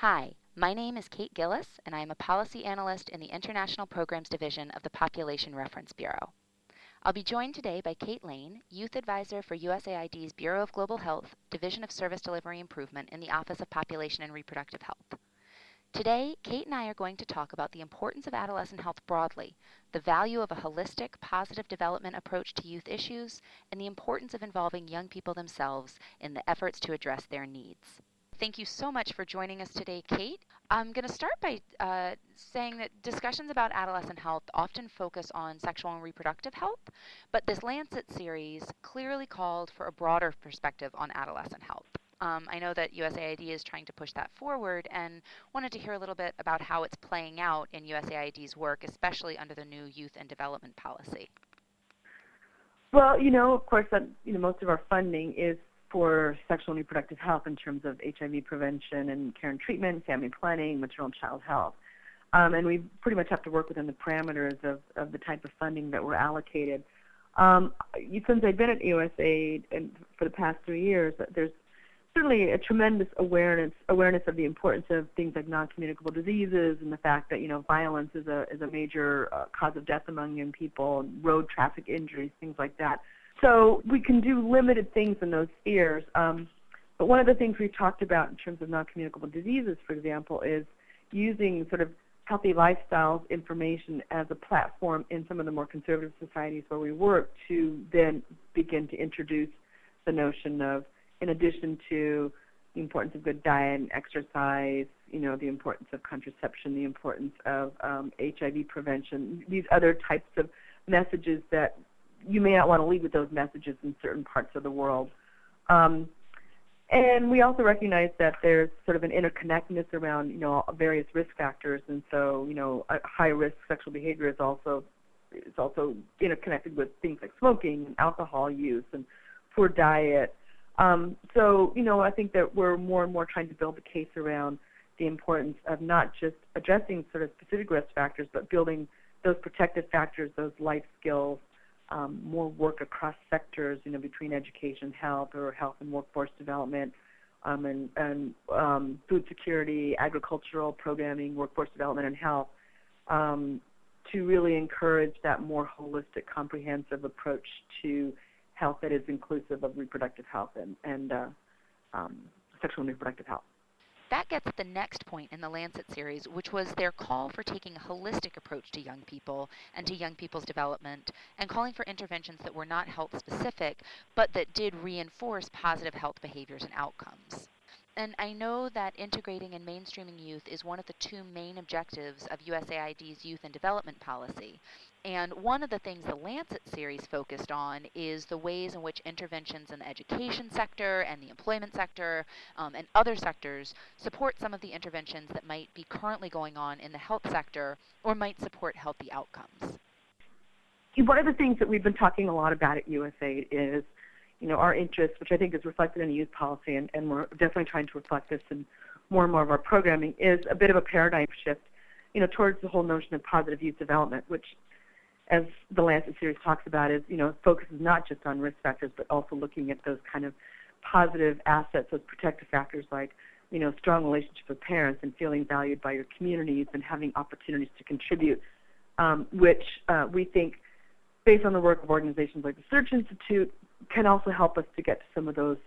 Hi, my name is Kate Gilles, and I am a policy analyst in the International Programs Division of the Population Reference Bureau. I'll be joined today by Cate Lane, Youth Advisor for USAID's Bureau of Global Health, Division of Service Delivery Improvement in the Office of Population and Reproductive Health. Today, Cate and I are going to talk about the importance of adolescent health broadly, the value of a holistic, positive development approach to youth issues, and the importance of involving young people themselves in the efforts to address their needs. Thank you so much for joining us today, Cate. I'm going to start by uh, saying that discussions about adolescent health often focus on sexual and reproductive health, but this Lancet series clearly called for a broader perspective on adolescent health. Um, I know that USAID is trying to push that forward and wanted to hear a little bit about how it's playing out in USAID's work, especially under the new youth and development policy. Well, you know, of course, that you know most of our funding is for sexual and reproductive health in terms of HIV prevention and care and treatment, family planning, maternal and child health. Um, and we pretty much have to work within the parameters of, of the type of funding that we're allocated. Um, since I've been at USAID and for the past three years, there's certainly a tremendous awareness awareness of the importance of things like non-communicable diseases and the fact that you know violence is a is a major uh, cause of death among young people, road traffic injuries, things like that. So we can do limited things in those spheres. Um, but one of the things we've talked about in terms of non-communicable diseases, for example, is using sort of healthy lifestyles information as a platform in some of the more conservative societies where we work to then begin to introduce the notion of, in addition to the importance of good diet and exercise, you know, the importance of contraception, the importance of um, HIV prevention, these other types of messages that you may not want to lead with those messages in certain parts of the world. Um, and we also recognize that there's sort of an interconnectedness around, you know, various risk factors, and so, you know, high risk sexual behavior is also is also interconnected with things like smoking and alcohol use and poor diet. Um, so, you know, I think that we're more and more trying to build a case around the importance of not just addressing sort of specific risk factors, but building those protective factors, those life skills, um, more work across sectors, you know, between education, health, or health and workforce development, um, and, and um, food security, agricultural programming, workforce development, and health, um, to really encourage that more holistic, comprehensive approach to health that is inclusive of reproductive health and, and uh, um, sexual and reproductive health. That gets at the next point in the Lancet series, which was their call for taking a holistic approach to young people and to young people's development, and calling for interventions that were not health specific, but that did reinforce positive health behaviors and outcomes. And I know that integrating and mainstreaming youth is one of the two main objectives of USAID's youth and development policy. And one of the things the Lancet series focused on is the ways in which interventions in the education sector and the employment sector um, and other sectors support some of the interventions that might be currently going on in the health sector or might support healthy outcomes. One of the things that we've been talking a lot about at USAID is, you know, our interest, which I think is reflected in the youth policy, and, and we're definitely trying to reflect this in more and more of our programming, is a bit of a paradigm shift, you know, towards the whole notion of positive youth development, which as the Lancet series talks about, is you know focuses not just on risk factors, but also looking at those kind of positive assets, those protective factors like you know strong relationship with parents and feeling valued by your communities and having opportunities to contribute, um, which uh, we think, based on the work of organizations like the Search Institute, can also help us to get to some of those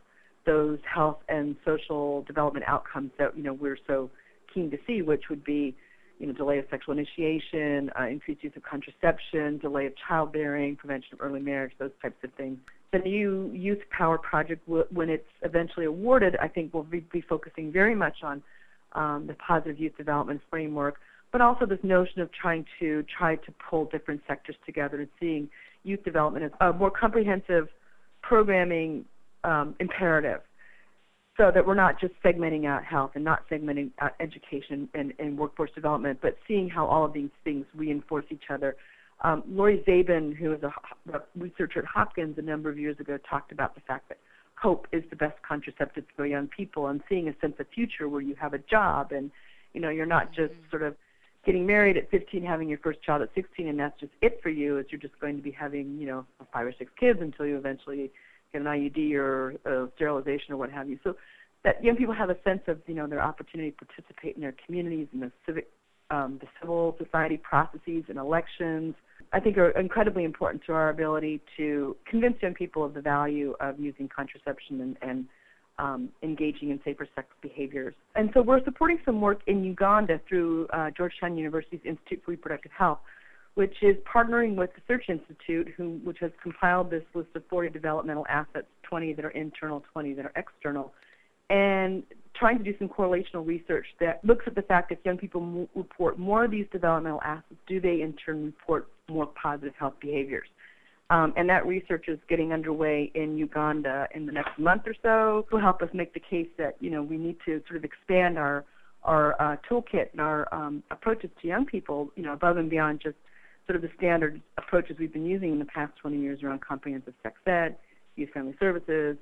those health and social development outcomes that you know we're so keen to see, which would be you know, delay of sexual initiation, uh, increased use of contraception, delay of childbearing, prevention of early marriage, those types of things. The new Youth Power project, when it's eventually awarded, I think will be, be focusing very much on um, the positive youth development framework, but also this notion of trying to try to pull different sectors together and seeing youth development as a more comprehensive programming um, imperative so that we're not just segmenting out health and not segmenting out education and, and workforce development, but seeing how all of these things reinforce each other. Um, Laurie Zabin, who is a, a researcher at Hopkins a number of years ago, talked about the fact that hope is the best contraceptive for young people and seeing a sense of future where you have a job and you know you're not just mm-hmm. sort of getting married at 15 having your first child at 16 and that's just it for you is you're just going to be having you know five or six kids until you eventually an IUD or uh, sterilization or what have you. So that young people have a sense of you know their opportunity to participate in their communities and the civic um, the civil society processes and elections I think are incredibly important to our ability to convince young people of the value of using contraception and, and um, engaging in safer sex behaviors. And so we're supporting some work in Uganda through uh, Georgetown University's Institute for Reproductive Health, which is partnering with the Search Institute, who, which has compiled this list of 40 developmental assets, 20 that are internal, 20 that are external, and trying to do some correlational research that looks at the fact if young people m- report more of these developmental assets, do they in turn report more positive health behaviors? Um, and that research is getting underway in Uganda in the next month or so. Will help us make the case that you know we need to sort of expand our our uh, toolkit and our um, approaches to young people, you know, above and beyond just sort of the standard approaches we've been using in the past 20 years around comprehensive sex ed, youth family services,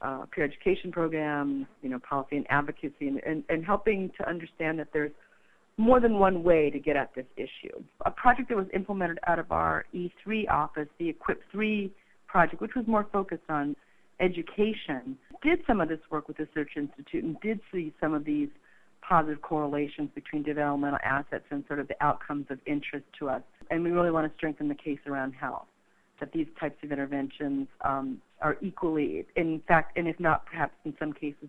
uh, peer education programs, you know, policy and advocacy, and, and, and helping to understand that there's more than one way to get at this issue. A project that was implemented out of our E3 office, the Equip 3 project, which was more focused on education, did some of this work with the Search Institute and did see some of these positive correlations between developmental assets and sort of the outcomes of interest to us. And we really want to strengthen the case around health that these types of interventions um, are equally, in fact, and if not perhaps in some cases,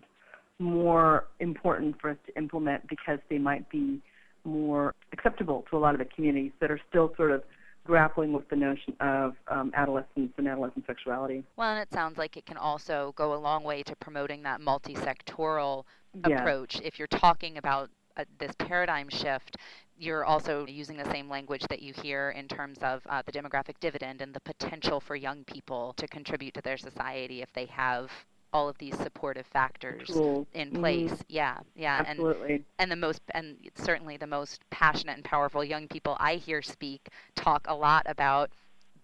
more important for us to implement because they might be more acceptable to a lot of the communities that are still sort of grappling with the notion of um, adolescence and adolescent sexuality. Well, and it sounds like it can also go a long way to promoting that multi-sectoral yes. approach. If you're talking about uh, this paradigm shift, you're also using the same language that you hear in terms of uh, the demographic dividend and the potential for young people to contribute to their society if they have all of these supportive factors cool. in mm-hmm. place. Mm-hmm. Yeah, yeah, Absolutely. and and the most and certainly the most passionate and powerful young people I hear speak talk a lot about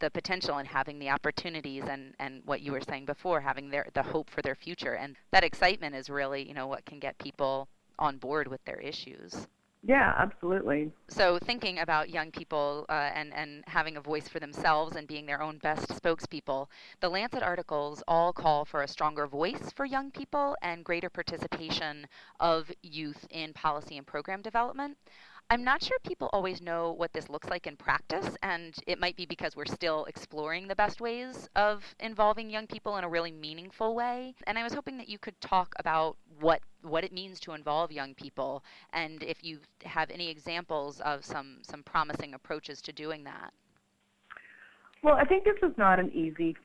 the potential and having the opportunities and, and what you were saying before, having their the hope for their future. And that excitement is really, you know, what can get people on board with their issues. Yeah, absolutely. So thinking about young people uh, and, and having a voice for themselves and being their own best spokespeople, the Lancet articles all call for a stronger voice for young people and greater participation of youth in policy and program development. I'm not sure people always know what this looks like in practice, and it might be because we're still exploring the best ways of involving young people in a really meaningful way. And I was hoping that you could talk about what what it means to involve young people, and if you have any examples of some some promising approaches to doing that. Well, I think this is not an easy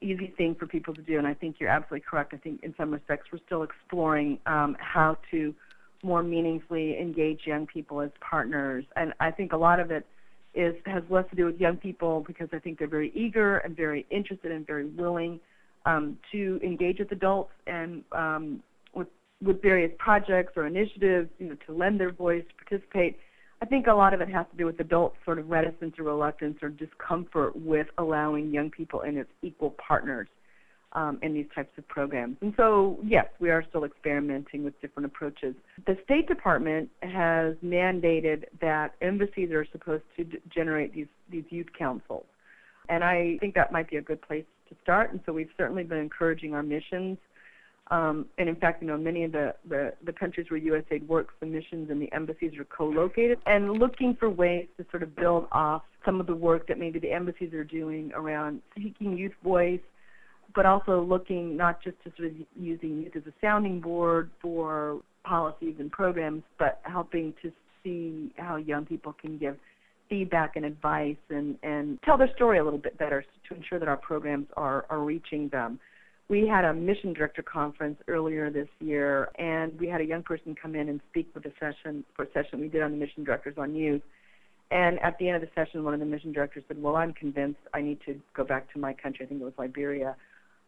easy thing for people to do, and I think you're absolutely correct. I think in some respects we're still exploring um, how to more meaningfully engage young people as partners. And I think a lot of it is has less to do with young people because I think they're very eager and very interested and very willing um, to engage with adults and um, with with various projects or initiatives, you know, to lend their voice, to participate. I think a lot of it has to do with adults' sort of reticence or reluctance or discomfort with allowing young people in as equal partners um, in these types of programs. And so, yes, we are still experimenting with different approaches. The State Department has mandated that embassies are supposed to d- generate these, these youth councils. And I think that might be a good place to start. And so we've certainly been encouraging our missions. Um, and in fact, you know, many of the, the, the countries where USAID works, the missions and the embassies are co-located, and looking for ways to sort of build off some of the work that maybe the embassies are doing around seeking youth voice, but also looking not just to sort of using youth as a sounding board for policies and programs, but helping to see how young people can give feedback and advice and, and tell their story a little bit better to ensure that our programs are, are reaching them. We had a mission director conference earlier this year, and we had a young person come in and speak for the session for a session we did on the mission directors on youth. And at the end of the session, one of the mission directors said, "Well, I'm convinced I need to go back to my country. I think it was Liberia."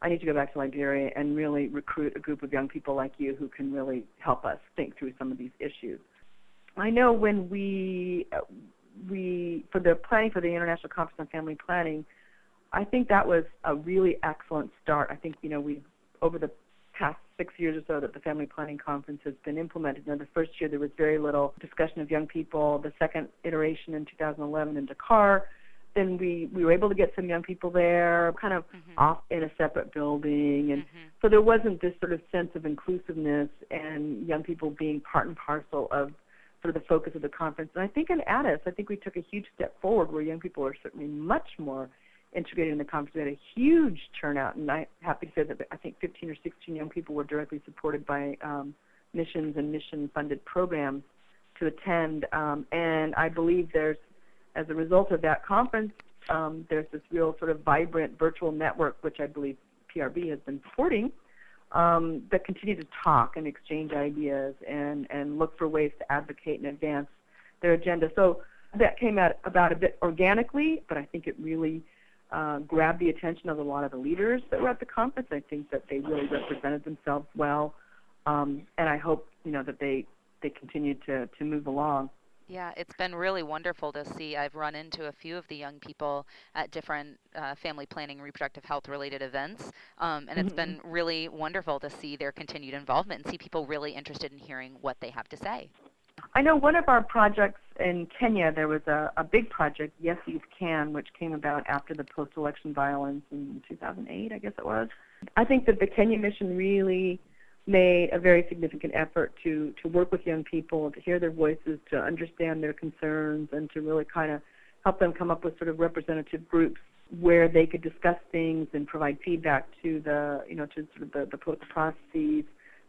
I need to go back to Liberia and really recruit a group of young people like you who can really help us think through some of these issues. I know when we we for the planning for the International Conference on Family Planning, I think that was a really excellent start. I think you know we over the past six years or so that the Family Planning Conference has been implemented. Know, the first year there was very little discussion of young people. The second iteration in 2011 in Dakar then we we were able to get some young people there, kind of mm-hmm. off in a separate building, and mm-hmm. so there wasn't this sort of sense of inclusiveness and young people being part and parcel of sort of the focus of the conference. And I think in Addis, I think we took a huge step forward where young people are certainly much more integrated in the conference. We had a huge turnout, and I'm happy to say that I think 15 or 16 young people were directly supported by um, missions and mission-funded programs to attend. Um, and I believe there's as a result of that conference, um, there's this real sort of vibrant virtual network, which I believe PRB has been supporting, um, that continue to talk and exchange ideas and, and look for ways to advocate and advance their agenda. So that came out about a bit organically, but I think it really uh, grabbed the attention of a lot of the leaders that were at the conference. I think that they really represented themselves well, um, and I hope you know that they they continue to to move along. Yeah, it's been really wonderful to see. I've run into a few of the young people at different uh, family planning, reproductive health related events, um, and it's mm-hmm. been really wonderful to see their continued involvement and see people really interested in hearing what they have to say. I know one of our projects in Kenya, there was a, a big project, Yes Youth Can, which came about after the post election violence in 2008, I guess it was. I think that the Kenya mission really made a very significant effort to to work with young people, to hear their voices, to understand their concerns, and to really kind of help them come up with sort of representative groups where they could discuss things and provide feedback to the you know to sort of the, the political processes.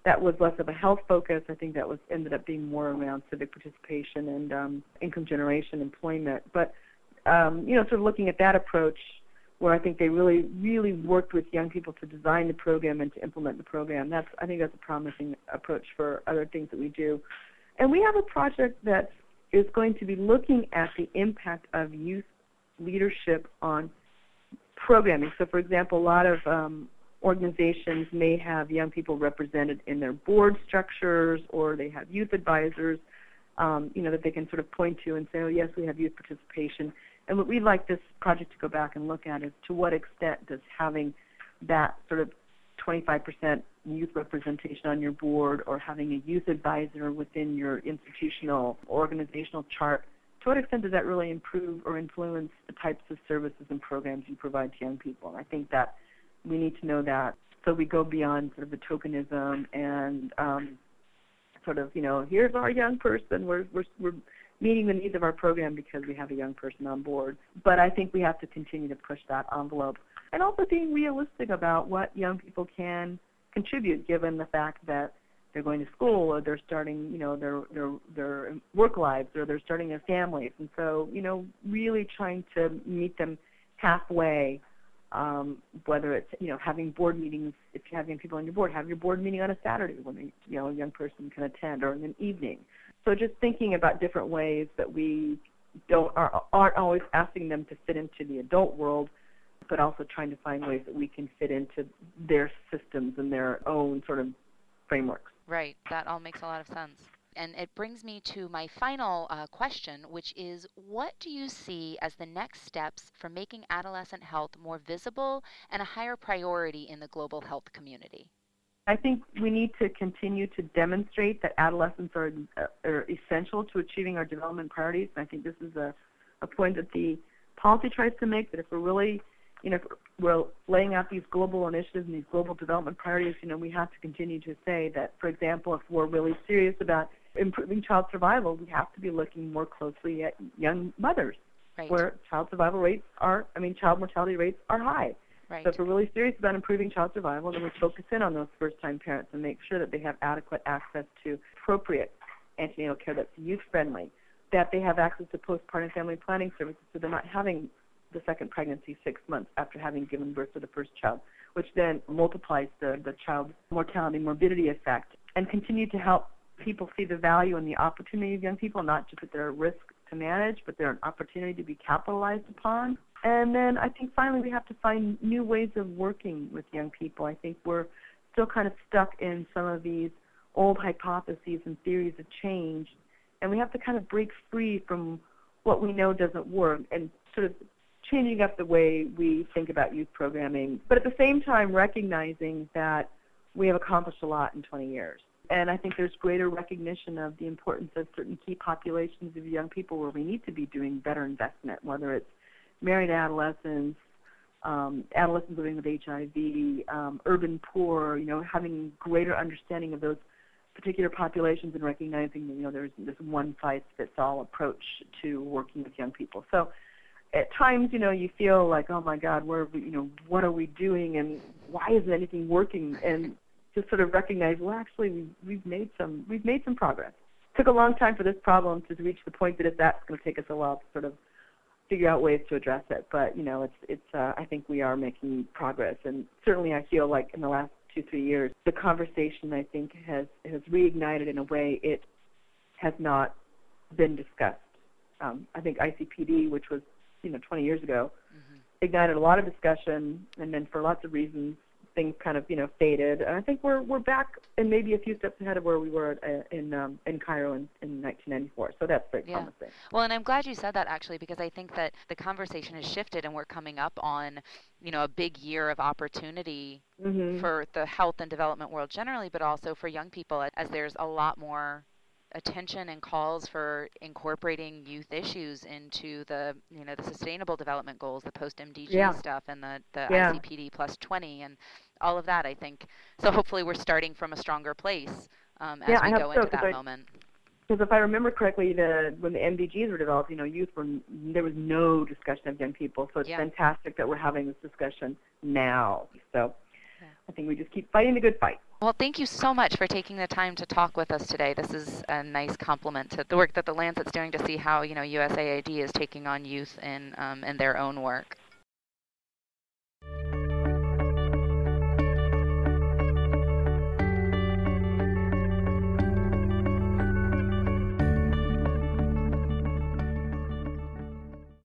That was less of a health focus. I think that was ended up being more around civic participation and um, income generation, employment. But um, you know, sort of looking at that approach where I think they really, really worked with young people to design the program and to implement the program. That's, I think that's a promising approach for other things that we do. And we have a project that is going to be looking at the impact of youth leadership on programming. So, for example, a lot of um, organizations may have young people represented in their board structures, or they have youth advisors, um, you know, that they can sort of point to and say, "Oh, yes, we have youth participation." And what we'd like this project to go back and look at is to what extent does having that sort of 25% youth representation on your board or having a youth advisor within your institutional organizational chart, to what extent does that really improve or influence the types of services and programs you provide to young people? And I think that we need to know that so we go beyond sort of the tokenism and um, sort of, you know, here's our young person. We're, we're, we're meeting the needs of our program because we have a young person on board. But I think we have to continue to push that envelope and also being realistic about what young people can contribute given the fact that they're going to school or they're starting, you know, their their their work lives or they're starting their families. And so, you know, really trying to meet them halfway um, whether it's you know having board meetings if you have young people on your board have your board meeting on a saturday when they, you know a young person can attend or in an evening so just thinking about different ways that we don't are, aren't always asking them to fit into the adult world, but also trying to find ways that we can fit into their systems and their own sort of frameworks. Right. That all makes a lot of sense. And it brings me to my final uh, question, which is what do you see as the next steps for making adolescent health more visible and a higher priority in the global health community? I think we need to continue to demonstrate that adolescents are, uh, are essential to achieving our development priorities. And I think this is a, a point that the policy tries to make that if we're really, you know, we're laying out these global initiatives and these global development priorities, you know, we have to continue to say that, for example, if we're really serious about improving child survival, we have to be looking more closely at young mothers, right. where child survival rates are, I mean, child mortality rates are high. Right. So if we're really serious about improving child survival, then we focus in on those first-time parents and make sure that they have adequate access to appropriate antenatal care that's youth-friendly, that they have access to postpartum family planning services so they're not having the second pregnancy six months after having given birth to the first child, which then multiplies the, the child's mortality morbidity effect, and continue to help people see the value and the opportunity of young people, not just that they're a risk to manage, but they're an opportunity to be capitalized upon. And then I think finally we have to find new ways of working with young people. I think we're still kind of stuck in some of these old hypotheses and theories of change, and we have to kind of break free from what we know doesn't work and sort of changing up the way we think about youth programming, but at the same time recognizing that we have accomplished a lot in 20 years. And I think there's greater recognition of the importance of certain key populations of young people where we need to be doing better investment, whether it's married adolescents, um, adolescents living with HIV, um, urban poor, you know, having greater understanding of those particular populations and recognizing that, you know, there's this one size fits all approach to working with young people. So at times, you know, you feel like, oh my God, where, you know, what are we doing and why isn't anything working? And just sort of recognize, well, actually, we, we've made some, we've made some progress. It took a long time for this problem to reach the point that if that's going to take us a while to sort of figure out ways to address it. But you know, it's it's. Uh, I think we are making progress, and certainly I feel like in the last two three years, the conversation I think has has reignited in a way it has not been discussed. Um, I think ICPD, which was you know 20 years ago, mm-hmm. ignited a lot of discussion, and then for lots of reasons, things kind of you know faded. And I think we're we're back and maybe a few steps ahead of where we were uh, in um, in Cairo in, in 1994. So that's very yeah. promising. Well, and I'm glad you said that actually because I think that the conversation has shifted and we're coming up on you know a big year of opportunity mm-hmm. for the health and development world generally, but also for young people as there's a lot more attention and calls for incorporating youth issues into the you know the sustainable development goals the post mdg yeah. stuff and the, the yeah. icpd plus 20 and all of that i think so hopefully we're starting from a stronger place um, as yeah, we go so, into that I, moment because if I remember correctly, the when the MDGs were developed, you know, youth were there was no discussion of young people. So it's yeah. fantastic that we're having this discussion now. So yeah. I think we just keep fighting the good fight. Well, thank you so much for taking the time to talk with us today. This is a nice compliment to the work that the Lancet's doing to see how you know USAID is taking on youth in um, in their own work.